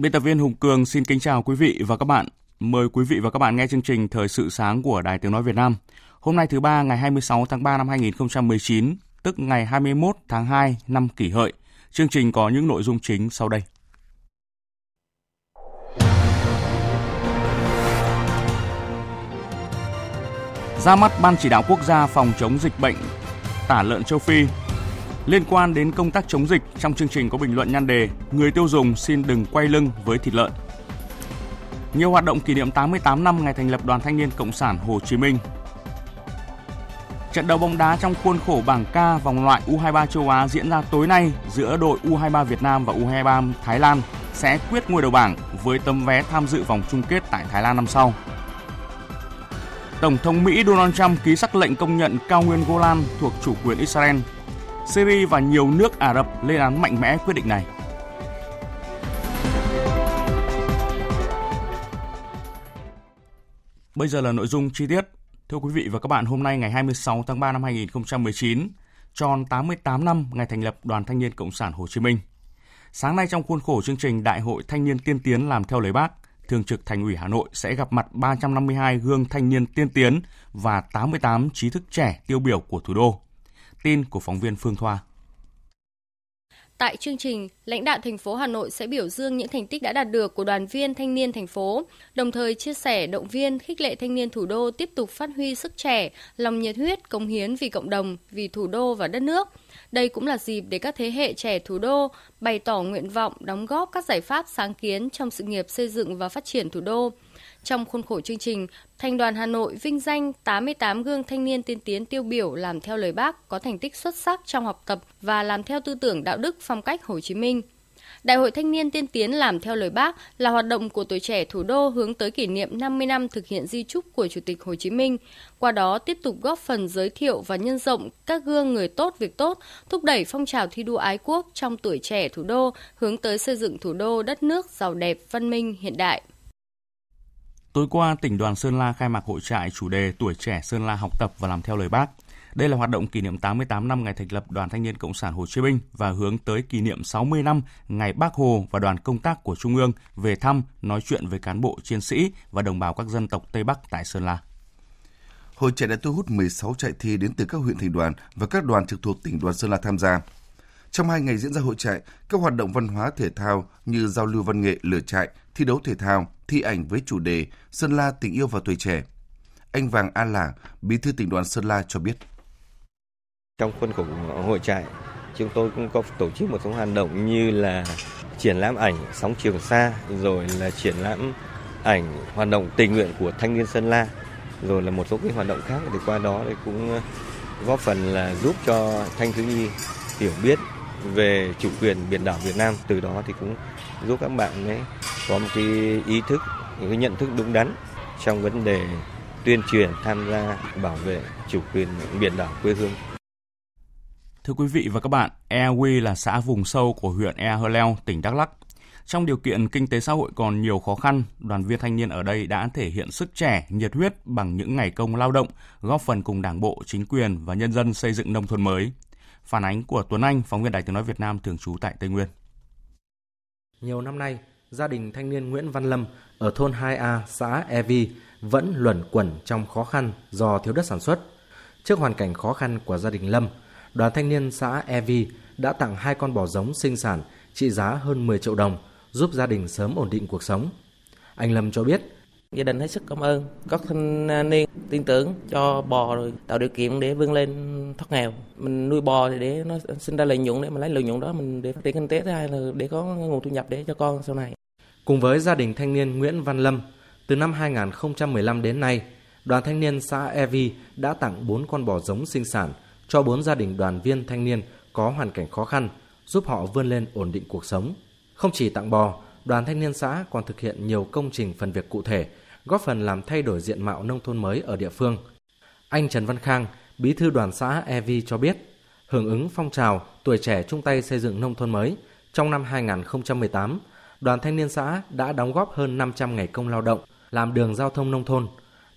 Biên tập viên Hùng Cường xin kính chào quý vị và các bạn. Mời quý vị và các bạn nghe chương trình Thời sự sáng của Đài Tiếng Nói Việt Nam. Hôm nay thứ ba ngày 26 tháng 3 năm 2019, tức ngày 21 tháng 2 năm kỷ hợi. Chương trình có những nội dung chính sau đây. Ra mắt Ban chỉ đạo quốc gia phòng chống dịch bệnh tả lợn châu Phi Liên quan đến công tác chống dịch, trong chương trình có bình luận nhan đề Người tiêu dùng xin đừng quay lưng với thịt lợn. Nhiều hoạt động kỷ niệm 88 năm ngày thành lập Đoàn Thanh niên Cộng sản Hồ Chí Minh. Trận đấu bóng đá trong khuôn khổ bảng K vòng loại U23 châu Á diễn ra tối nay giữa đội U23 Việt Nam và U23 Thái Lan sẽ quyết ngôi đầu bảng với tấm vé tham dự vòng chung kết tại Thái Lan năm sau. Tổng thống Mỹ Donald Trump ký sắc lệnh công nhận cao nguyên Golan thuộc chủ quyền Israel Syria và nhiều nước Ả Rập lên án mạnh mẽ quyết định này. Bây giờ là nội dung chi tiết. Thưa quý vị và các bạn, hôm nay ngày 26 tháng 3 năm 2019, tròn 88 năm ngày thành lập Đoàn Thanh niên Cộng sản Hồ Chí Minh. Sáng nay trong khuôn khổ chương trình Đại hội Thanh niên tiên tiến làm theo lời Bác, Thường trực Thành ủy Hà Nội sẽ gặp mặt 352 gương thanh niên tiên tiến và 88 trí thức trẻ tiêu biểu của thủ đô. Tin của phóng viên Phương Thoa. Tại chương trình, lãnh đạo thành phố Hà Nội sẽ biểu dương những thành tích đã đạt được của đoàn viên thanh niên thành phố, đồng thời chia sẻ, động viên, khích lệ thanh niên thủ đô tiếp tục phát huy sức trẻ, lòng nhiệt huyết, cống hiến vì cộng đồng, vì thủ đô và đất nước. Đây cũng là dịp để các thế hệ trẻ thủ đô bày tỏ nguyện vọng đóng góp các giải pháp sáng kiến trong sự nghiệp xây dựng và phát triển thủ đô. Trong khuôn khổ chương trình, Thành đoàn Hà Nội vinh danh 88 gương thanh niên tiên tiến tiêu biểu làm theo lời bác có thành tích xuất sắc trong học tập và làm theo tư tưởng đạo đức phong cách Hồ Chí Minh. Đại hội Thanh niên tiên tiến làm theo lời bác là hoạt động của tuổi trẻ thủ đô hướng tới kỷ niệm 50 năm thực hiện di trúc của Chủ tịch Hồ Chí Minh, qua đó tiếp tục góp phần giới thiệu và nhân rộng các gương người tốt việc tốt, thúc đẩy phong trào thi đua ái quốc trong tuổi trẻ thủ đô hướng tới xây dựng thủ đô đất nước giàu đẹp, văn minh, hiện đại. Tối qua, tỉnh đoàn Sơn La khai mạc hội trại chủ đề Tuổi trẻ Sơn La học tập và làm theo lời bác. Đây là hoạt động kỷ niệm 88 năm ngày thành lập Đoàn Thanh niên Cộng sản Hồ Chí Minh và hướng tới kỷ niệm 60 năm ngày Bác Hồ và đoàn công tác của Trung ương về thăm, nói chuyện với cán bộ, chiến sĩ và đồng bào các dân tộc Tây Bắc tại Sơn La. Hội chạy đã thu hút 16 chạy thi đến từ các huyện thành đoàn và các đoàn trực thuộc tỉnh đoàn Sơn La tham gia. Trong hai ngày diễn ra hội trại, các hoạt động văn hóa thể thao như giao lưu văn nghệ lửa trại, thi đấu thể thao, thi ảnh với chủ đề Sơn La tình yêu và tuổi trẻ. Anh Vàng A Làng, bí thư tỉnh đoàn Sơn La cho biết. Trong khuôn khổ hội trại, chúng tôi cũng có tổ chức một số hoạt động như là triển lãm ảnh sóng trường sa, rồi là triển lãm ảnh hoạt động tình nguyện của thanh niên Sơn La, rồi là một số cái hoạt động khác thì qua đó thì cũng góp phần là giúp cho thanh thiếu nhi hiểu biết về chủ quyền biển đảo Việt Nam từ đó thì cũng giúp các bạn ấy có một cái ý thức những cái nhận thức đúng đắn trong vấn đề tuyên truyền tham gia bảo vệ chủ quyền biển đảo quê hương. Thưa quý vị và các bạn, Ea Huy là xã vùng sâu của huyện Ea Hơ Leo, tỉnh Đắk Lắk. Trong điều kiện kinh tế xã hội còn nhiều khó khăn, đoàn viên thanh niên ở đây đã thể hiện sức trẻ, nhiệt huyết bằng những ngày công lao động, góp phần cùng Đảng bộ, chính quyền và nhân dân xây dựng nông thôn mới. Phản ánh của Tuấn Anh, phóng viên Đài Tiếng nói Việt Nam thường trú tại Tây Nguyên. Nhiều năm nay, gia đình thanh niên Nguyễn Văn Lâm ở thôn 2A, xã Evi vẫn luẩn quẩn trong khó khăn do thiếu đất sản xuất. Trước hoàn cảnh khó khăn của gia đình Lâm, đoàn thanh niên xã Evi đã tặng hai con bò giống sinh sản trị giá hơn 10 triệu đồng giúp gia đình sớm ổn định cuộc sống. Anh Lâm cho biết, Gia đình hết sức cảm ơn các thanh niên tin tưởng cho bò rồi tạo điều kiện để vươn lên thoát nghèo. Mình nuôi bò thì để nó sinh ra lợi nhuận để mình lấy lợi nhuận đó mình để phát triển kinh tế thứ hai là để có nguồn thu nhập để cho con sau này. Cùng với gia đình thanh niên Nguyễn Văn Lâm, từ năm 2015 đến nay, Đoàn Thanh niên xã Evi đã tặng 4 con bò giống sinh sản cho bốn gia đình đoàn viên thanh niên có hoàn cảnh khó khăn, giúp họ vươn lên ổn định cuộc sống. Không chỉ tặng bò, Đoàn Thanh niên xã còn thực hiện nhiều công trình phần việc cụ thể, góp phần làm thay đổi diện mạo nông thôn mới ở địa phương. Anh Trần Văn Khang, bí thư đoàn xã Evi cho biết, hưởng ứng phong trào tuổi trẻ chung tay xây dựng nông thôn mới, trong năm 2018, Đoàn Thanh niên xã đã đóng góp hơn 500 ngày công lao động, làm đường giao thông nông thôn.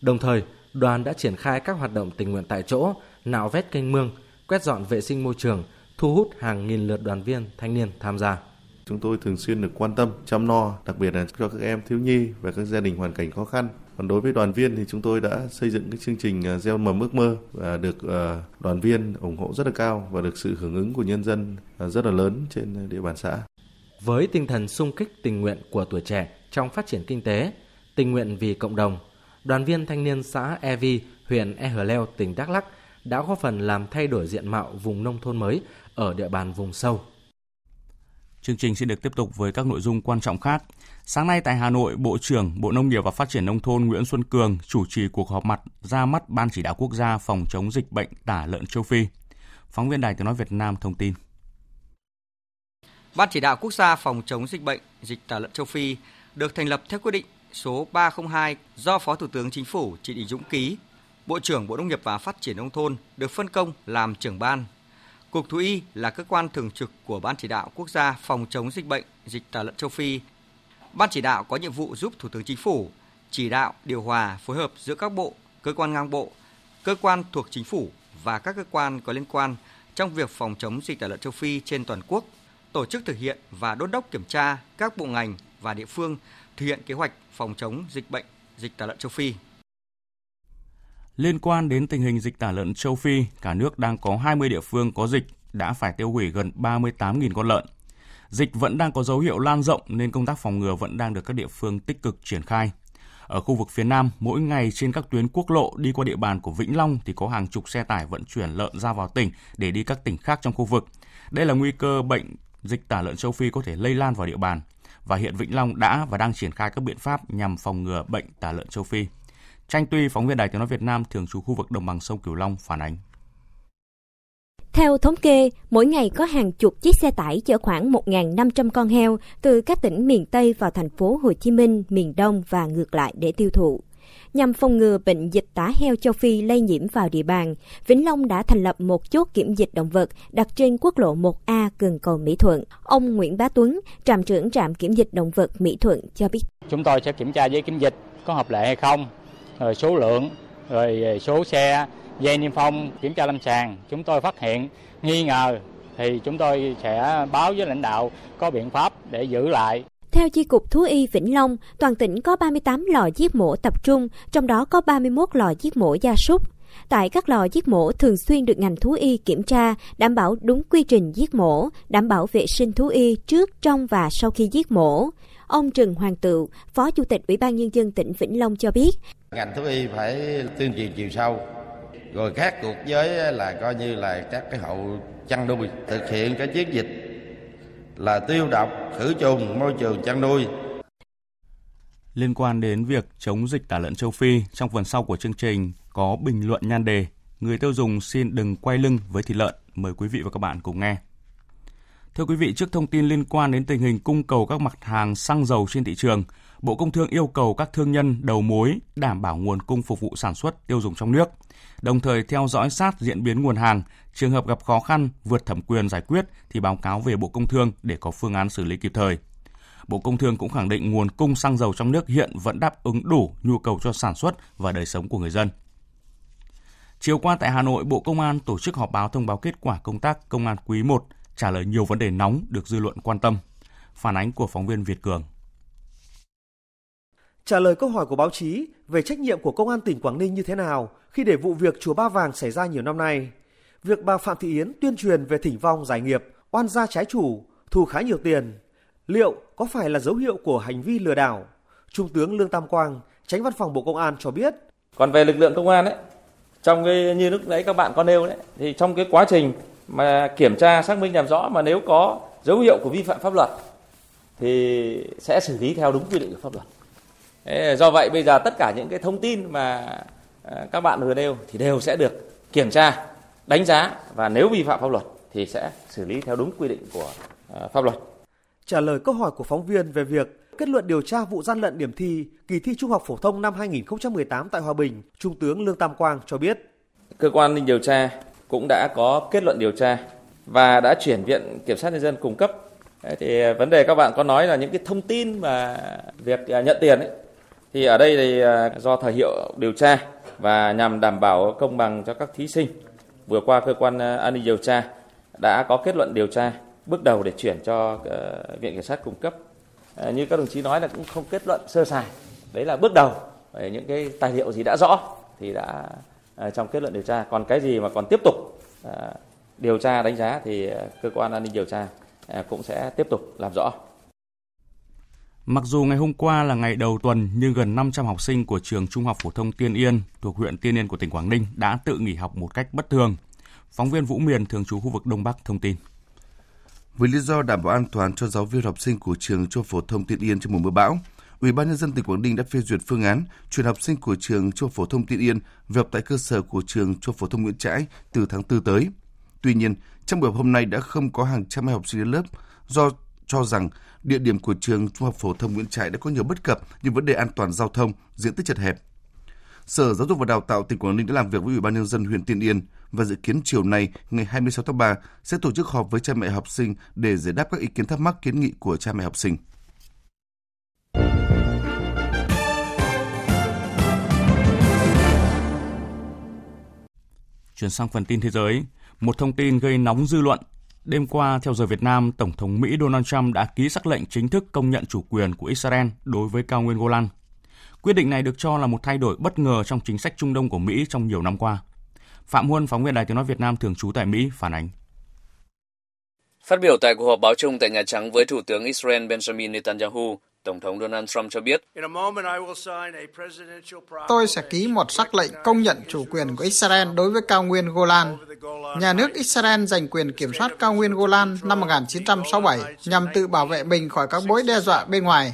Đồng thời, đoàn đã triển khai các hoạt động tình nguyện tại chỗ, nạo vét kênh mương, quét dọn vệ sinh môi trường, thu hút hàng nghìn lượt đoàn viên thanh niên tham gia. Chúng tôi thường xuyên được quan tâm, chăm lo, đặc biệt là cho các em thiếu nhi và các gia đình hoàn cảnh khó khăn. Còn đối với đoàn viên thì chúng tôi đã xây dựng cái chương trình à, gieo mầm ước mơ và được à, đoàn viên ủng hộ rất là cao và được sự hưởng ứng của nhân dân à, rất là lớn trên địa bàn xã. Với tinh thần sung kích tình nguyện của tuổi trẻ trong phát triển kinh tế, tình nguyện vì cộng đồng, đoàn viên thanh niên xã Evi, huyện E Hờ Leo, tỉnh Đắk Lắk đã góp phần làm thay đổi diện mạo vùng nông thôn mới ở địa bàn vùng sâu. Chương trình sẽ được tiếp tục với các nội dung quan trọng khác. Sáng nay tại Hà Nội, Bộ trưởng Bộ Nông nghiệp và Phát triển Nông thôn Nguyễn Xuân Cường chủ trì cuộc họp mặt ra mắt Ban chỉ đạo quốc gia phòng chống dịch bệnh tả lợn châu Phi. Phóng viên Đài tiếng nói Việt Nam thông tin. Ban chỉ đạo quốc gia phòng chống dịch bệnh dịch tả lợn châu Phi được thành lập theo quyết định số 302 do Phó Thủ tướng Chính phủ Trịnh Đình Dũng ký. Bộ trưởng Bộ Nông nghiệp và Phát triển nông thôn được phân công làm trưởng ban. Cục Thú y là cơ quan thường trực của Ban chỉ đạo quốc gia phòng chống dịch bệnh dịch tả lợn châu Phi. Ban chỉ đạo có nhiệm vụ giúp Thủ tướng Chính phủ chỉ đạo, điều hòa, phối hợp giữa các bộ, cơ quan ngang bộ, cơ quan thuộc chính phủ và các cơ quan có liên quan trong việc phòng chống dịch tả lợn châu Phi trên toàn quốc tổ chức thực hiện và đôn đốc kiểm tra các bộ ngành và địa phương thực hiện kế hoạch phòng chống dịch bệnh dịch tả lợn châu Phi. Liên quan đến tình hình dịch tả lợn châu Phi, cả nước đang có 20 địa phương có dịch đã phải tiêu hủy gần 38.000 con lợn. Dịch vẫn đang có dấu hiệu lan rộng nên công tác phòng ngừa vẫn đang được các địa phương tích cực triển khai. Ở khu vực phía Nam, mỗi ngày trên các tuyến quốc lộ đi qua địa bàn của Vĩnh Long thì có hàng chục xe tải vận chuyển lợn ra vào tỉnh để đi các tỉnh khác trong khu vực. Đây là nguy cơ bệnh dịch tả lợn châu Phi có thể lây lan vào địa bàn và hiện Vĩnh Long đã và đang triển khai các biện pháp nhằm phòng ngừa bệnh tả lợn châu Phi. Tranh Tuy, phóng viên Đài Tiếng nói Việt Nam thường trú khu vực đồng bằng sông Cửu Long phản ánh. Theo thống kê, mỗi ngày có hàng chục chiếc xe tải chở khoảng 1.500 con heo từ các tỉnh miền Tây vào thành phố Hồ Chí Minh, miền Đông và ngược lại để tiêu thụ. Nhằm phòng ngừa bệnh dịch tả heo châu Phi lây nhiễm vào địa bàn, Vĩnh Long đã thành lập một chốt kiểm dịch động vật đặt trên quốc lộ 1A gần cầu Mỹ Thuận. Ông Nguyễn Bá Tuấn, trạm trưởng trạm kiểm dịch động vật Mỹ Thuận cho biết. Chúng tôi sẽ kiểm tra giấy kiểm dịch có hợp lệ hay không, rồi số lượng, rồi ờ, số xe, dây niêm phong, kiểm tra lâm sàng. Chúng tôi phát hiện nghi ngờ thì chúng tôi sẽ báo với lãnh đạo có biện pháp để giữ lại. Theo Chi cục Thú y Vĩnh Long, toàn tỉnh có 38 lò giết mổ tập trung, trong đó có 31 lò giết mổ gia súc. Tại các lò giết mổ thường xuyên được ngành thú y kiểm tra, đảm bảo đúng quy trình giết mổ, đảm bảo vệ sinh thú y trước, trong và sau khi giết mổ. Ông Trần Hoàng Tựu, Phó Chủ tịch Ủy ban Nhân dân tỉnh Vĩnh Long cho biết. Ngành thú y phải tuyên truyền chiều sâu, rồi khác cuộc giới là coi như là các cái hộ chăn nuôi thực hiện cái chiến dịch là tiêu độc, khử trùng môi trường chăn nuôi. Liên quan đến việc chống dịch tả lợn châu Phi, trong phần sau của chương trình có bình luận nhan đề Người tiêu dùng xin đừng quay lưng với thịt lợn. Mời quý vị và các bạn cùng nghe. Thưa quý vị, trước thông tin liên quan đến tình hình cung cầu các mặt hàng xăng dầu trên thị trường, Bộ Công Thương yêu cầu các thương nhân đầu mối đảm bảo nguồn cung phục vụ sản xuất tiêu dùng trong nước, đồng thời theo dõi sát diễn biến nguồn hàng, trường hợp gặp khó khăn vượt thẩm quyền giải quyết thì báo cáo về Bộ Công Thương để có phương án xử lý kịp thời. Bộ Công Thương cũng khẳng định nguồn cung xăng dầu trong nước hiện vẫn đáp ứng đủ nhu cầu cho sản xuất và đời sống của người dân. Chiều qua tại Hà Nội, Bộ Công an tổ chức họp báo thông báo kết quả công tác công an quý 1, trả lời nhiều vấn đề nóng được dư luận quan tâm. Phản ánh của phóng viên Việt Cường. Trả lời câu hỏi của báo chí về trách nhiệm của Công an tỉnh Quảng Ninh như thế nào khi để vụ việc chùa Ba Vàng xảy ra nhiều năm nay, việc bà Phạm Thị Yến tuyên truyền về thỉnh vong giải nghiệp, oan gia trái chủ, thù khá nhiều tiền, liệu có phải là dấu hiệu của hành vi lừa đảo? Trung tướng Lương Tam Quang, tránh văn phòng Bộ Công an cho biết. Còn về lực lượng công an ấy, trong cái như lúc nãy các bạn có nêu đấy, thì trong cái quá trình mà kiểm tra xác minh làm rõ mà nếu có dấu hiệu của vi phạm pháp luật thì sẽ xử lý theo đúng quy định của pháp luật. Do vậy bây giờ tất cả những cái thông tin mà à, các bạn vừa nêu thì đều sẽ được kiểm tra, đánh giá và nếu vi phạm pháp luật thì sẽ xử lý theo đúng quy định của à, pháp luật. Trả lời câu hỏi của phóng viên về việc kết luận điều tra vụ gian lận điểm thi kỳ thi Trung học phổ thông năm 2018 tại Hòa Bình, Trung tướng Lương Tam Quang cho biết. Cơ quan ninh điều tra cũng đã có kết luận điều tra và đã chuyển viện kiểm sát nhân dân cung cấp. thì vấn đề các bạn có nói là những cái thông tin mà việc à, nhận tiền ấy, thì ở đây thì à, do thời hiệu điều tra và nhằm đảm bảo công bằng cho các thí sinh. Vừa qua cơ quan à, an ninh điều tra đã có kết luận điều tra bước đầu để chuyển cho ờ, viện kiểm sát cung cấp. Ờ, như các đồng chí nói là cũng không kết luận sơ sài. Đấy là bước đầu. Những cái tài liệu gì đã rõ thì đã ờ, trong kết luận điều tra. Còn cái gì mà còn tiếp tục điều tra, đánh giá thì cơ quan an ninh điều tra cũng sẽ tiếp tục làm rõ. Mặc dù ngày hôm qua là ngày đầu tuần nhưng gần 500 học sinh của trường Trung học phổ thông Tiên Yên thuộc huyện Tiên Yên của tỉnh Quảng Ninh đã tự nghỉ học một cách bất thường. Phóng viên Vũ Miền thường trú khu vực Đông Bắc thông tin. Với lý do đảm bảo an toàn cho giáo viên học sinh của trường Trung học phổ thông Tiên Yên trong mùa mưa bão, Ủy ban nhân dân tỉnh Quảng Ninh đã phê duyệt phương án chuyển học sinh của trường Trung học phổ thông Tiên Yên về học tại cơ sở của trường Trung học phổ thông Nguyễn Trãi từ tháng 4 tới. Tuy nhiên, trong buổi hôm nay đã không có hàng trăm học sinh đến lớp do cho rằng địa điểm của trường Trung học phổ thông Nguyễn Trãi đã có nhiều bất cập như vấn đề an toàn giao thông, diện tích chật hẹp. Sở Giáo dục và Đào tạo tỉnh Quảng Ninh đã làm việc với Ủy ban nhân dân huyện Tiên Yên và dự kiến chiều nay ngày 26 tháng 3 sẽ tổ chức họp với cha mẹ học sinh để giải đáp các ý kiến thắc mắc kiến nghị của cha mẹ học sinh. Chuyển sang phần tin thế giới, một thông tin gây nóng dư luận Đêm qua, theo giờ Việt Nam, Tổng thống Mỹ Donald Trump đã ký sắc lệnh chính thức công nhận chủ quyền của Israel đối với cao nguyên Golan. Quyết định này được cho là một thay đổi bất ngờ trong chính sách Trung Đông của Mỹ trong nhiều năm qua. Phạm Huân, phóng viên Đài Tiếng Nói Việt Nam thường trú tại Mỹ, phản ánh. Phát biểu tại cuộc họp báo chung tại Nhà Trắng với Thủ tướng Israel Benjamin Netanyahu, Tổng thống Donald Trump cho biết, Tôi sẽ ký một sắc lệnh công nhận chủ quyền của Israel đối với cao nguyên Golan. Nhà nước Israel giành quyền kiểm soát cao nguyên Golan năm 1967 nhằm tự bảo vệ mình khỏi các mối đe dọa bên ngoài.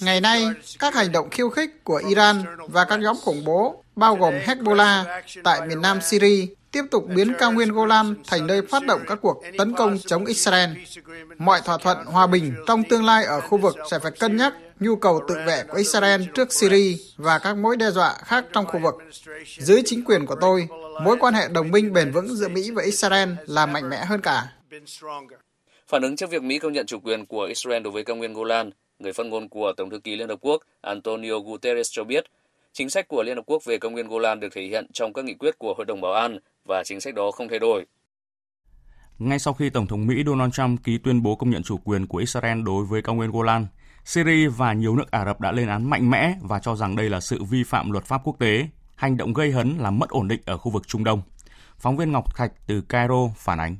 Ngày nay, các hành động khiêu khích của Iran và các nhóm khủng bố, bao gồm Hezbollah tại miền nam Syria, tiếp tục biến cao nguyên Golan thành nơi phát động các cuộc tấn công chống Israel. Mọi thỏa thuận hòa bình trong tương lai ở khu vực sẽ phải cân nhắc nhu cầu tự vệ của Israel trước Syria và các mối đe dọa khác trong khu vực. Dưới chính quyền của tôi, mối quan hệ đồng minh bền vững giữa Mỹ và Israel là mạnh mẽ hơn cả. Phản ứng trước việc Mỹ công nhận chủ quyền của Israel đối với cao nguyên Golan, người phát ngôn của Tổng thư ký Liên Hợp Quốc Antonio Guterres cho biết, chính sách của Liên Hợp Quốc về cao nguyên Golan được thể hiện trong các nghị quyết của Hội đồng Bảo an và chính sách đó không thay đổi. Ngay sau khi Tổng thống Mỹ Donald Trump ký tuyên bố công nhận chủ quyền của Israel đối với cao nguyên Golan, Syria và nhiều nước Ả Rập đã lên án mạnh mẽ và cho rằng đây là sự vi phạm luật pháp quốc tế, hành động gây hấn làm mất ổn định ở khu vực Trung Đông. Phóng viên Ngọc Thạch từ Cairo phản ánh.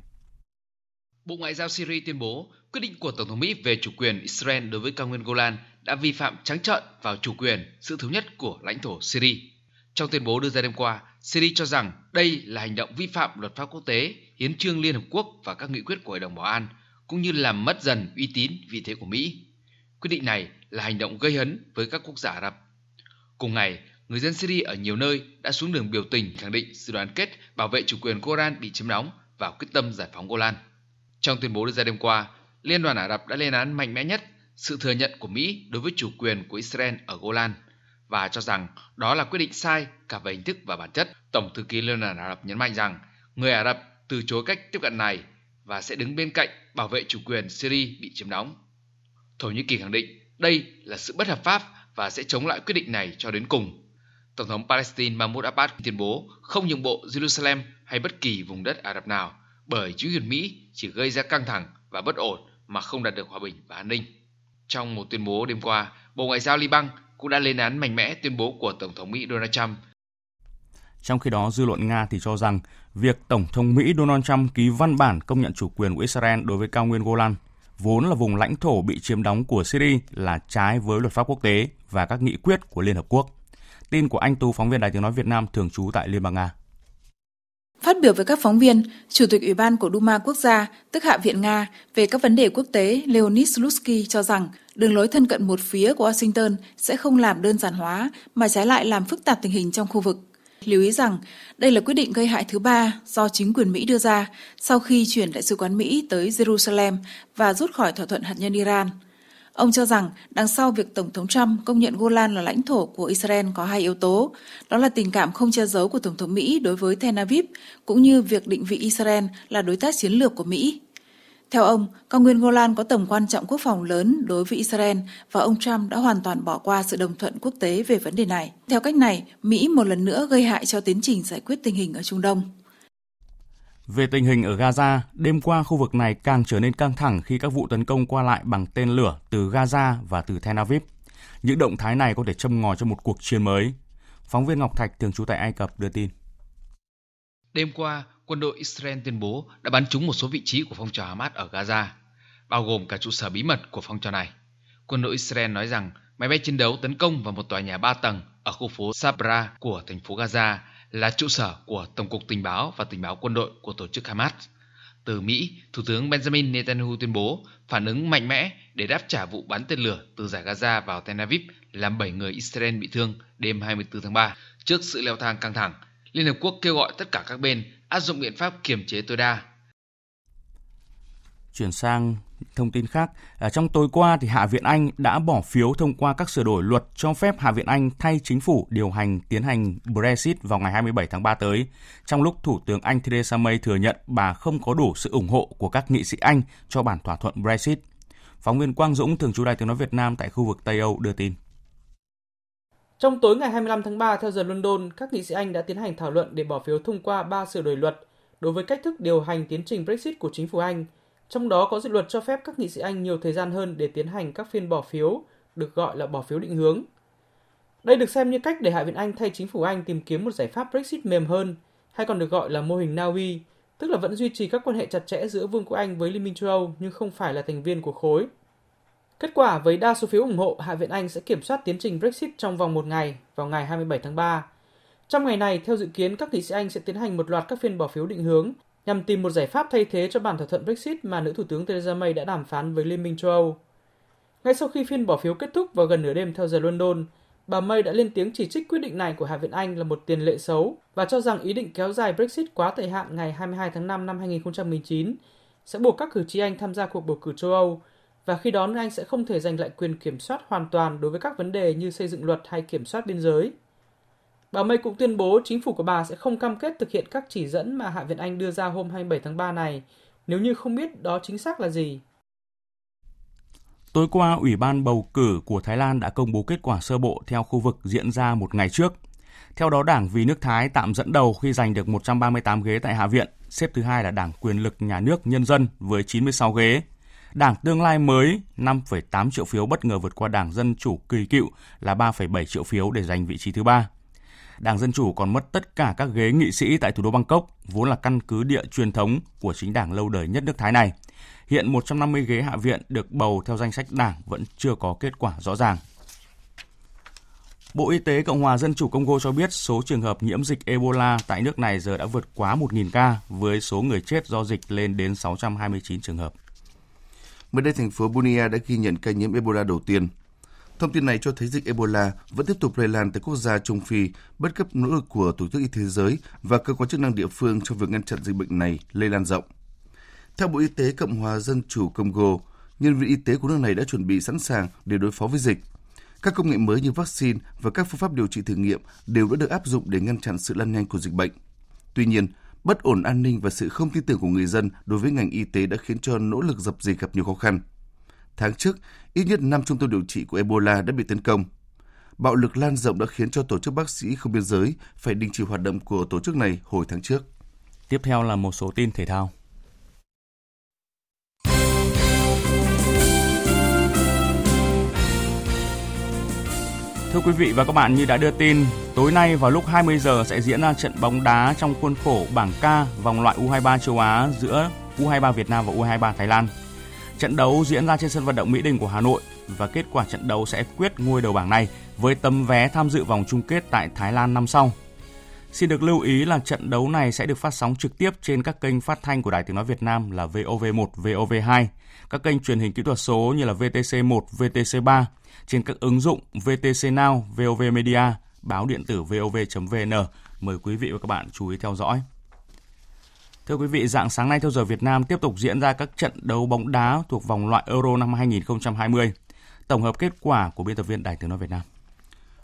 Bộ Ngoại giao Syria tuyên bố quyết định của Tổng thống Mỹ về chủ quyền Israel đối với cao nguyên Golan đã vi phạm trắng trợn vào chủ quyền, sự thống nhất của lãnh thổ Syria. Trong tuyên bố đưa ra đêm qua, Syria cho rằng đây là hành động vi phạm luật pháp quốc tế, hiến trương Liên Hợp Quốc và các nghị quyết của Hội đồng Bảo an, cũng như làm mất dần uy tín vị thế của Mỹ. Quyết định này là hành động gây hấn với các quốc gia Ả Rập. Cùng ngày, người dân Syria ở nhiều nơi đã xuống đường biểu tình khẳng định sự đoàn kết bảo vệ chủ quyền Golan bị chiếm đóng và quyết tâm giải phóng Golan. Trong tuyên bố đưa ra đêm qua, Liên đoàn Ả Rập đã lên án mạnh mẽ nhất sự thừa nhận của Mỹ đối với chủ quyền của Israel ở Golan và cho rằng đó là quyết định sai cả về hình thức và bản chất. Tổng thư ký Liên đoàn Ả Rập nhấn mạnh rằng người Ả Rập từ chối cách tiếp cận này và sẽ đứng bên cạnh bảo vệ chủ quyền Syria bị chiếm đóng. Thổ Nhĩ Kỳ khẳng định đây là sự bất hợp pháp và sẽ chống lại quyết định này cho đến cùng. Tổng thống Palestine Mahmoud Abbas tuyên bố không nhượng bộ Jerusalem hay bất kỳ vùng đất Ả Rập nào bởi chính quyền Mỹ chỉ gây ra căng thẳng và bất ổn mà không đạt được hòa bình và an ninh. Trong một tuyên bố đêm qua, Bộ Ngoại giao Liban cũng đã lên án mạnh mẽ tuyên bố của Tổng thống Mỹ Donald Trump. Trong khi đó, dư luận Nga thì cho rằng việc Tổng thống Mỹ Donald Trump ký văn bản công nhận chủ quyền của Israel đối với cao nguyên Golan, vốn là vùng lãnh thổ bị chiếm đóng của Syria là trái với luật pháp quốc tế và các nghị quyết của Liên Hợp Quốc. Tin của anh Tú, phóng viên Đài Tiếng Nói Việt Nam thường trú tại Liên bang Nga. Phát biểu với các phóng viên, Chủ tịch Ủy ban của Duma Quốc gia, tức Hạ viện Nga, về các vấn đề quốc tế Leonid Slutsky cho rằng đường lối thân cận một phía của Washington sẽ không làm đơn giản hóa mà trái lại làm phức tạp tình hình trong khu vực. Lưu ý rằng đây là quyết định gây hại thứ ba do chính quyền Mỹ đưa ra sau khi chuyển đại sứ quán Mỹ tới Jerusalem và rút khỏi thỏa thuận hạt nhân Iran. Ông cho rằng đằng sau việc Tổng thống Trump công nhận Golan là lãnh thổ của Israel có hai yếu tố, đó là tình cảm không che giấu của Tổng thống Mỹ đối với Tel Aviv, cũng như việc định vị Israel là đối tác chiến lược của Mỹ. Theo ông, cao nguyên Golan có tầm quan trọng quốc phòng lớn đối với Israel và ông Trump đã hoàn toàn bỏ qua sự đồng thuận quốc tế về vấn đề này. Theo cách này, Mỹ một lần nữa gây hại cho tiến trình giải quyết tình hình ở Trung Đông. Về tình hình ở Gaza, đêm qua khu vực này càng trở nên căng thẳng khi các vụ tấn công qua lại bằng tên lửa từ Gaza và từ Tel Aviv. Những động thái này có thể châm ngòi cho một cuộc chiến mới. Phóng viên Ngọc Thạch thường trú tại Ai Cập đưa tin. Đêm qua, quân đội Israel tuyên bố đã bắn trúng một số vị trí của phong trào Hamas ở Gaza, bao gồm cả trụ sở bí mật của phong trào này. Quân đội Israel nói rằng máy bay chiến đấu tấn công vào một tòa nhà 3 tầng ở khu phố Sabra của thành phố Gaza là trụ sở của Tổng cục Tình báo và Tình báo quân đội của tổ chức Hamas. Từ Mỹ, Thủ tướng Benjamin Netanyahu tuyên bố phản ứng mạnh mẽ để đáp trả vụ bắn tên lửa từ giải Gaza vào Tel Aviv làm 7 người Israel bị thương đêm 24 tháng 3. Trước sự leo thang căng thẳng, Liên Hợp Quốc kêu gọi tất cả các bên áp dụng biện pháp kiềm chế tối đa. Chuyển sang thông tin khác, à, trong tối qua thì Hạ viện Anh đã bỏ phiếu thông qua các sửa đổi luật cho phép Hạ viện Anh thay chính phủ điều hành tiến hành Brexit vào ngày 27 tháng 3 tới, trong lúc Thủ tướng Anh Theresa May thừa nhận bà không có đủ sự ủng hộ của các nghị sĩ Anh cho bản thỏa thuận Brexit. Phóng viên Quang Dũng thường trú Đài Tiếng nói Việt Nam tại khu vực Tây Âu đưa tin. Trong tối ngày 25 tháng 3 theo giờ London, các nghị sĩ Anh đã tiến hành thảo luận để bỏ phiếu thông qua ba sửa đổi luật đối với cách thức điều hành tiến trình Brexit của chính phủ Anh, trong đó có dự luật cho phép các nghị sĩ Anh nhiều thời gian hơn để tiến hành các phiên bỏ phiếu, được gọi là bỏ phiếu định hướng. Đây được xem như cách để Hạ viện Anh thay chính phủ Anh tìm kiếm một giải pháp Brexit mềm hơn, hay còn được gọi là mô hình Na Uy, tức là vẫn duy trì các quan hệ chặt chẽ giữa Vương quốc Anh với Liên minh châu Âu nhưng không phải là thành viên của khối. Kết quả với đa số phiếu ủng hộ, Hạ viện Anh sẽ kiểm soát tiến trình Brexit trong vòng một ngày, vào ngày 27 tháng 3. Trong ngày này, theo dự kiến, các nghị sĩ Anh sẽ tiến hành một loạt các phiên bỏ phiếu định hướng nhằm tìm một giải pháp thay thế cho bản thỏa thuận Brexit mà nữ thủ tướng Theresa May đã đàm phán với Liên minh châu Âu. Ngay sau khi phiên bỏ phiếu kết thúc vào gần nửa đêm theo giờ London, bà May đã lên tiếng chỉ trích quyết định này của Hạ viện Anh là một tiền lệ xấu và cho rằng ý định kéo dài Brexit quá thời hạn ngày 22 tháng 5 năm 2019 sẽ buộc các cử tri Anh tham gia cuộc bầu cử châu Âu và khi đó nước Anh sẽ không thể giành lại quyền kiểm soát hoàn toàn đối với các vấn đề như xây dựng luật hay kiểm soát biên giới. Bà May cũng tuyên bố chính phủ của bà sẽ không cam kết thực hiện các chỉ dẫn mà Hạ viện Anh đưa ra hôm 27 tháng 3 này nếu như không biết đó chính xác là gì. Tối qua, Ủy ban bầu cử của Thái Lan đã công bố kết quả sơ bộ theo khu vực diễn ra một ngày trước. Theo đó, Đảng Vì nước Thái tạm dẫn đầu khi giành được 138 ghế tại Hạ viện, xếp thứ hai là Đảng Quyền lực Nhà nước Nhân dân với 96 ghế. Đảng Tương lai mới 5,8 triệu phiếu bất ngờ vượt qua Đảng Dân Chủ kỳ cựu là 3,7 triệu phiếu để giành vị trí thứ ba. Đảng Dân Chủ còn mất tất cả các ghế nghị sĩ tại thủ đô Bangkok, vốn là căn cứ địa truyền thống của chính đảng lâu đời nhất nước Thái này. Hiện 150 ghế hạ viện được bầu theo danh sách đảng vẫn chưa có kết quả rõ ràng. Bộ Y tế Cộng hòa Dân chủ Congo cho biết số trường hợp nhiễm dịch Ebola tại nước này giờ đã vượt quá 1.000 ca, với số người chết do dịch lên đến 629 trường hợp. Mới đây, thành phố Bunia đã ghi nhận ca nhiễm Ebola đầu tiên. Thông tin này cho thấy dịch Ebola vẫn tiếp tục lây lan tại quốc gia Trung Phi, bất chấp nỗ lực của Tổ chức Y tế Giới và cơ quan chức năng địa phương trong việc ngăn chặn dịch bệnh này lây lan rộng. Theo Bộ Y tế Cộng hòa Dân chủ Congo, nhân viên y tế của nước này đã chuẩn bị sẵn sàng để đối phó với dịch. Các công nghệ mới như vaccine và các phương pháp điều trị thử nghiệm đều đã được áp dụng để ngăn chặn sự lan nhanh của dịch bệnh. Tuy nhiên, bất ổn an ninh và sự không tin tưởng của người dân đối với ngành y tế đã khiến cho nỗ lực dập dịch gặp nhiều khó khăn. Tháng trước, ít nhất 5 trung tâm điều trị của Ebola đã bị tấn công. Bạo lực lan rộng đã khiến cho Tổ chức Bác sĩ Không Biên Giới phải đình chỉ hoạt động của tổ chức này hồi tháng trước. Tiếp theo là một số tin thể thao. Thưa quý vị và các bạn, như đã đưa tin, tối nay vào lúc 20 giờ sẽ diễn ra trận bóng đá trong khuôn khổ bảng K vòng loại U23 châu Á giữa U23 Việt Nam và U23 Thái Lan. Trận đấu diễn ra trên sân vận động Mỹ Đình của Hà Nội và kết quả trận đấu sẽ quyết ngôi đầu bảng này với tấm vé tham dự vòng chung kết tại Thái Lan năm sau. Xin được lưu ý là trận đấu này sẽ được phát sóng trực tiếp trên các kênh phát thanh của Đài Tiếng Nói Việt Nam là VOV1, VOV2, các kênh truyền hình kỹ thuật số như là VTC1, VTC3, trên các ứng dụng VTC Now, VOV Media, báo điện tử vov.vn. Mời quý vị và các bạn chú ý theo dõi. Thưa quý vị, dạng sáng nay theo giờ Việt Nam tiếp tục diễn ra các trận đấu bóng đá thuộc vòng loại Euro năm 2020. Tổng hợp kết quả của biên tập viên Đài Tiếng Nói Việt Nam.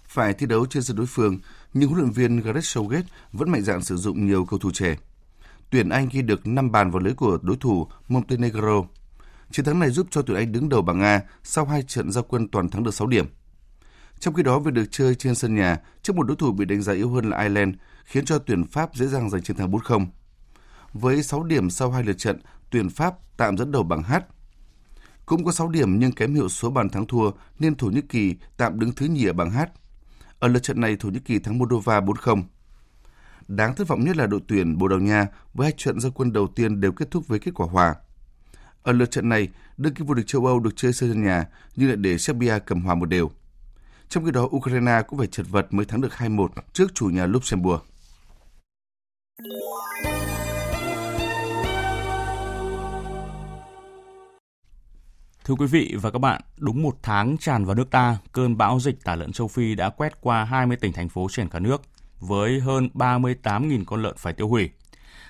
Phải thi đấu trên sân đối phương, nhưng huấn luyện viên Gareth Southgate vẫn mạnh dạn sử dụng nhiều cầu thủ trẻ. Tuyển Anh ghi được 5 bàn vào lưới của đối thủ Montenegro. Chiến thắng này giúp cho tuyển Anh đứng đầu bảng A sau hai trận giao quân toàn thắng được 6 điểm. Trong khi đó, việc được chơi trên sân nhà trước một đối thủ bị đánh giá yếu hơn là Ireland khiến cho tuyển Pháp dễ dàng giành chiến thắng 4-0. Với 6 điểm sau hai lượt trận, tuyển Pháp tạm dẫn đầu bảng H. Cũng có 6 điểm nhưng kém hiệu số bàn thắng thua nên Thổ Nhĩ Kỳ tạm đứng thứ nhì ở bảng H. Ở lượt trận này, Thổ Nhĩ Kỳ thắng Moldova 4-0. Đáng thất vọng nhất là đội tuyển Bồ Đào Nha với hai trận giao quân đầu tiên đều kết thúc với kết quả hòa. Ở lượt trận này, đương kim vô địch châu Âu được chơi sân nhà nhưng lại để Serbia cầm hòa một đều. Trong khi đó, Ukraine cũng phải chật vật mới thắng được 2-1 trước chủ nhà Luxembourg. Thưa quý vị và các bạn, đúng một tháng tràn vào nước ta, cơn bão dịch tả lợn châu Phi đã quét qua 20 tỉnh thành phố trên cả nước, với hơn 38.000 con lợn phải tiêu hủy.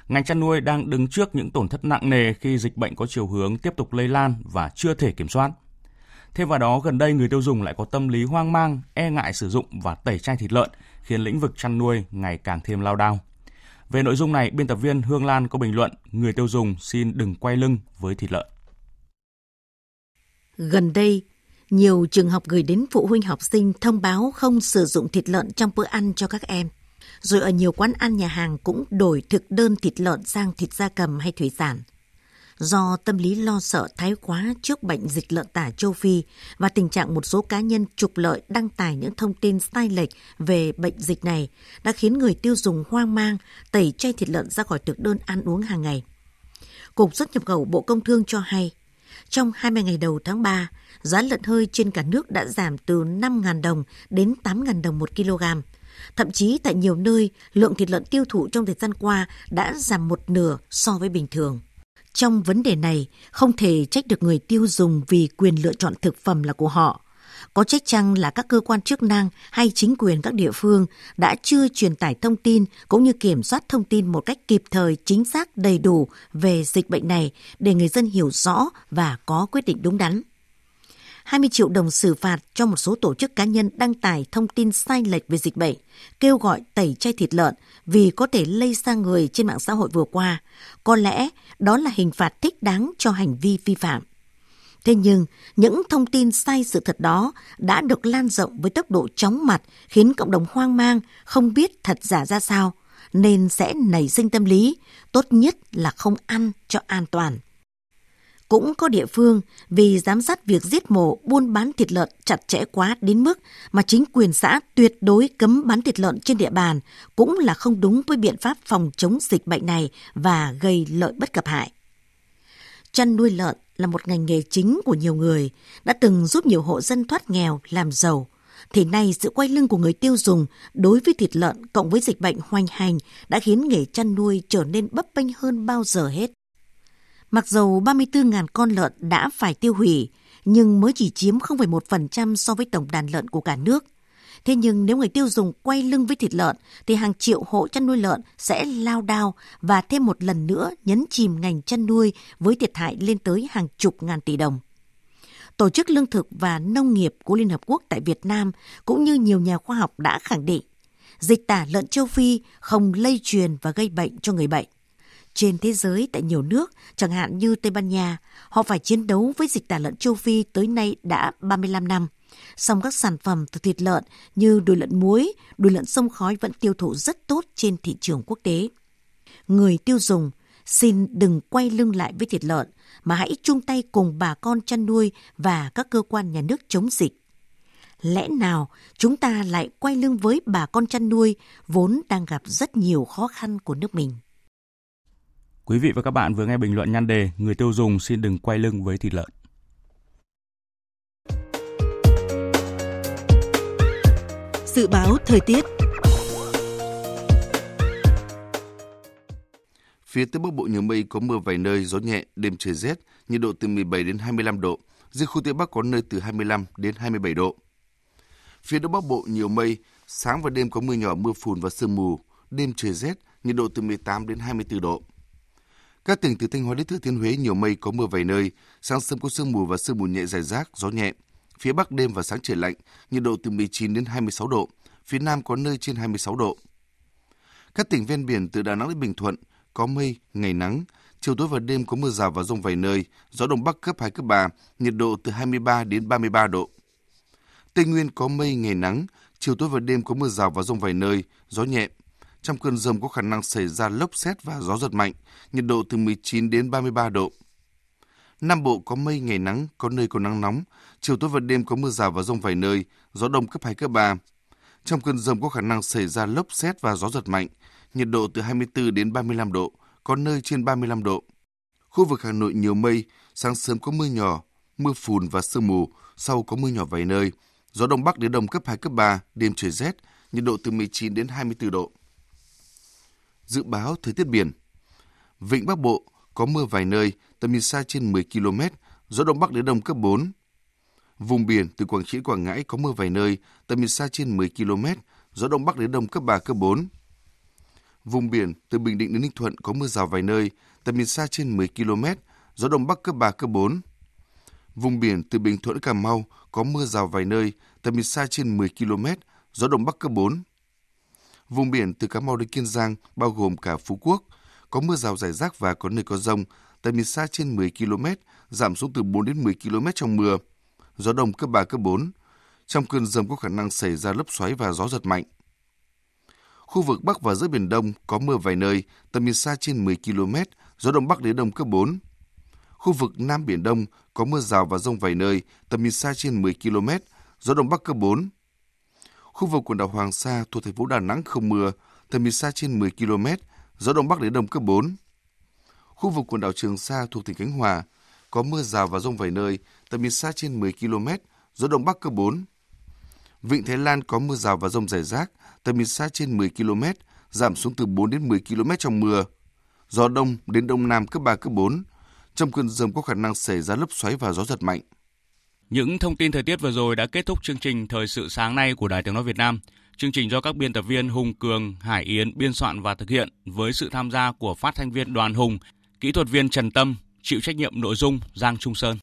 Ngành chăn nuôi đang đứng trước những tổn thất nặng nề khi dịch bệnh có chiều hướng tiếp tục lây lan và chưa thể kiểm soát. Thêm vào đó, gần đây người tiêu dùng lại có tâm lý hoang mang, e ngại sử dụng và tẩy chay thịt lợn, khiến lĩnh vực chăn nuôi ngày càng thêm lao đao. Về nội dung này, biên tập viên Hương Lan có bình luận, người tiêu dùng xin đừng quay lưng với thịt lợn. Gần đây, nhiều trường học gửi đến phụ huynh học sinh thông báo không sử dụng thịt lợn trong bữa ăn cho các em. Rồi ở nhiều quán ăn nhà hàng cũng đổi thực đơn thịt lợn sang thịt da cầm hay thủy sản. Do tâm lý lo sợ thái quá trước bệnh dịch lợn tả châu Phi và tình trạng một số cá nhân trục lợi đăng tải những thông tin sai lệch về bệnh dịch này đã khiến người tiêu dùng hoang mang tẩy chay thịt lợn ra khỏi thực đơn ăn uống hàng ngày. Cục xuất nhập khẩu Bộ Công Thương cho hay, trong 20 ngày đầu tháng 3, giá lợn hơi trên cả nước đã giảm từ 5.000 đồng đến 8.000 đồng một kg. Thậm chí tại nhiều nơi, lượng thịt lợn tiêu thụ trong thời gian qua đã giảm một nửa so với bình thường. Trong vấn đề này, không thể trách được người tiêu dùng vì quyền lựa chọn thực phẩm là của họ. Có trách chăng là các cơ quan chức năng hay chính quyền các địa phương đã chưa truyền tải thông tin cũng như kiểm soát thông tin một cách kịp thời, chính xác, đầy đủ về dịch bệnh này để người dân hiểu rõ và có quyết định đúng đắn. 20 triệu đồng xử phạt cho một số tổ chức cá nhân đăng tải thông tin sai lệch về dịch bệnh, kêu gọi tẩy chay thịt lợn vì có thể lây sang người trên mạng xã hội vừa qua. Có lẽ đó là hình phạt thích đáng cho hành vi vi phạm. Thế nhưng, những thông tin sai sự thật đó đã được lan rộng với tốc độ chóng mặt khiến cộng đồng hoang mang, không biết thật giả ra sao, nên sẽ nảy sinh tâm lý, tốt nhất là không ăn cho an toàn. Cũng có địa phương vì giám sát việc giết mổ buôn bán thịt lợn chặt chẽ quá đến mức mà chính quyền xã tuyệt đối cấm bán thịt lợn trên địa bàn cũng là không đúng với biện pháp phòng chống dịch bệnh này và gây lợi bất cập hại. Chăn nuôi lợn là một ngành nghề chính của nhiều người, đã từng giúp nhiều hộ dân thoát nghèo, làm giàu. Thì nay sự quay lưng của người tiêu dùng đối với thịt lợn cộng với dịch bệnh hoành hành đã khiến nghề chăn nuôi trở nên bấp bênh hơn bao giờ hết. Mặc dù 34.000 con lợn đã phải tiêu hủy, nhưng mới chỉ chiếm 0,1% so với tổng đàn lợn của cả nước. Thế nhưng nếu người tiêu dùng quay lưng với thịt lợn thì hàng triệu hộ chăn nuôi lợn sẽ lao đao và thêm một lần nữa nhấn chìm ngành chăn nuôi với thiệt hại lên tới hàng chục ngàn tỷ đồng. Tổ chức Lương thực và Nông nghiệp của Liên Hợp Quốc tại Việt Nam cũng như nhiều nhà khoa học đã khẳng định dịch tả lợn châu Phi không lây truyền và gây bệnh cho người bệnh. Trên thế giới tại nhiều nước, chẳng hạn như Tây Ban Nha, họ phải chiến đấu với dịch tả lợn châu Phi tới nay đã 35 năm. Song các sản phẩm từ thịt lợn như đùi lợn muối, đùi lợn sông khói vẫn tiêu thụ rất tốt trên thị trường quốc tế. Người tiêu dùng xin đừng quay lưng lại với thịt lợn mà hãy chung tay cùng bà con chăn nuôi và các cơ quan nhà nước chống dịch. Lẽ nào chúng ta lại quay lưng với bà con chăn nuôi vốn đang gặp rất nhiều khó khăn của nước mình? Quý vị và các bạn vừa nghe bình luận nhan đề Người tiêu dùng xin đừng quay lưng với thịt lợn. Dự báo thời tiết Phía Tây Bắc Bộ nhiều mây có mưa vài nơi, gió nhẹ, đêm trời rét, nhiệt độ từ 17 đến 25 độ. Riêng khu Tây Bắc có nơi từ 25 đến 27 độ. Phía Đông Bắc Bộ nhiều mây, sáng và đêm có mưa nhỏ, mưa phùn và sương mù, đêm trời rét, nhiệt độ từ 18 đến 24 độ. Các tỉnh từ Thanh Hóa đến Thừa Thiên Huế nhiều mây có mưa vài nơi, sáng sớm có sương mù và sương mù nhẹ rải rác, gió nhẹ. Phía Bắc đêm và sáng trời lạnh, nhiệt độ từ 19 đến 26 độ, phía Nam có nơi trên 26 độ. Các tỉnh ven biển từ Đà Nẵng đến Bình Thuận có mây, ngày nắng, chiều tối và đêm có mưa rào và rông vài nơi, gió đông bắc cấp 2 cấp 3, nhiệt độ từ 23 đến 33 độ. Tây Nguyên có mây, ngày nắng, chiều tối và đêm có mưa rào và rông vài nơi, gió nhẹ. Trong cơn rông có khả năng xảy ra lốc xét và gió giật mạnh, nhiệt độ từ 19 đến 33 độ. Nam Bộ có mây, ngày nắng, có nơi có nắng nóng, chiều tối và đêm có mưa rào và rông vài nơi, gió đông cấp 2 cấp 3. Trong cơn rông có khả năng xảy ra lốc xét và gió giật mạnh, nhiệt độ từ 24 đến 35 độ, có nơi trên 35 độ. Khu vực Hà Nội nhiều mây, sáng sớm có mưa nhỏ, mưa phùn và sương mù, sau có mưa nhỏ vài nơi. Gió đông bắc đến đông cấp 2 cấp 3, đêm trời rét, nhiệt độ từ 19 đến 24 độ. Dự báo thời tiết biển. Vịnh Bắc Bộ có mưa vài nơi, tầm nhìn xa trên 10 km, gió đông bắc đến đông cấp 4. Vùng biển từ Quảng Trị Quảng Ngãi có mưa vài nơi, tầm nhìn xa trên 10 km, gió đông bắc đến đông cấp 3 cấp 4. Vùng biển từ Bình Định đến Ninh Thuận có mưa rào vài nơi, tầm nhìn xa trên 10 km, gió đông bắc cấp 3 cấp 4. Vùng biển từ Bình Thuận Cà Mau có mưa rào vài nơi, tầm nhìn xa trên 10 km, gió đông bắc cấp 4. Vùng biển từ Cà Mau đến Kiên Giang bao gồm cả Phú Quốc có mưa rào rải rác và có nơi có rông, tầm nhìn xa trên 10 km, giảm xuống từ 4 đến 10 km trong mưa. Gió đông cấp 3 cấp 4. Trong cơn rông có khả năng xảy ra lốc xoáy và gió giật mạnh. Khu vực Bắc và giữa Biển Đông có mưa vài nơi, tầm nhìn xa trên 10 km, gió Đông Bắc đến Đông cấp 4. Khu vực Nam Biển Đông có mưa rào và rông vài nơi, tầm nhìn xa trên 10 km, gió Đông Bắc cấp 4. Khu vực quần đảo Hoàng Sa thuộc thành phố Đà Nẵng không mưa, tầm nhìn xa trên 10 km, gió Đông Bắc đến Đông cấp 4. Khu vực quần đảo Trường Sa thuộc tỉnh Khánh Hòa có mưa rào và rông vài nơi, tầm nhìn xa trên 10 km, gió Đông Bắc cấp 4. Vịnh Thái Lan có mưa rào và rông rải rác, tầm nhìn xa trên 10 km, giảm xuống từ 4 đến 10 km trong mưa. Gió đông đến đông nam cấp 3, cấp 4. Trong cơn rông có khả năng xảy ra lốc xoáy và gió giật mạnh. Những thông tin thời tiết vừa rồi đã kết thúc chương trình Thời sự sáng nay của Đài Tiếng Nói Việt Nam. Chương trình do các biên tập viên Hùng Cường, Hải Yến biên soạn và thực hiện với sự tham gia của phát thanh viên Đoàn Hùng, kỹ thuật viên Trần Tâm, chịu trách nhiệm nội dung Giang Trung Sơn.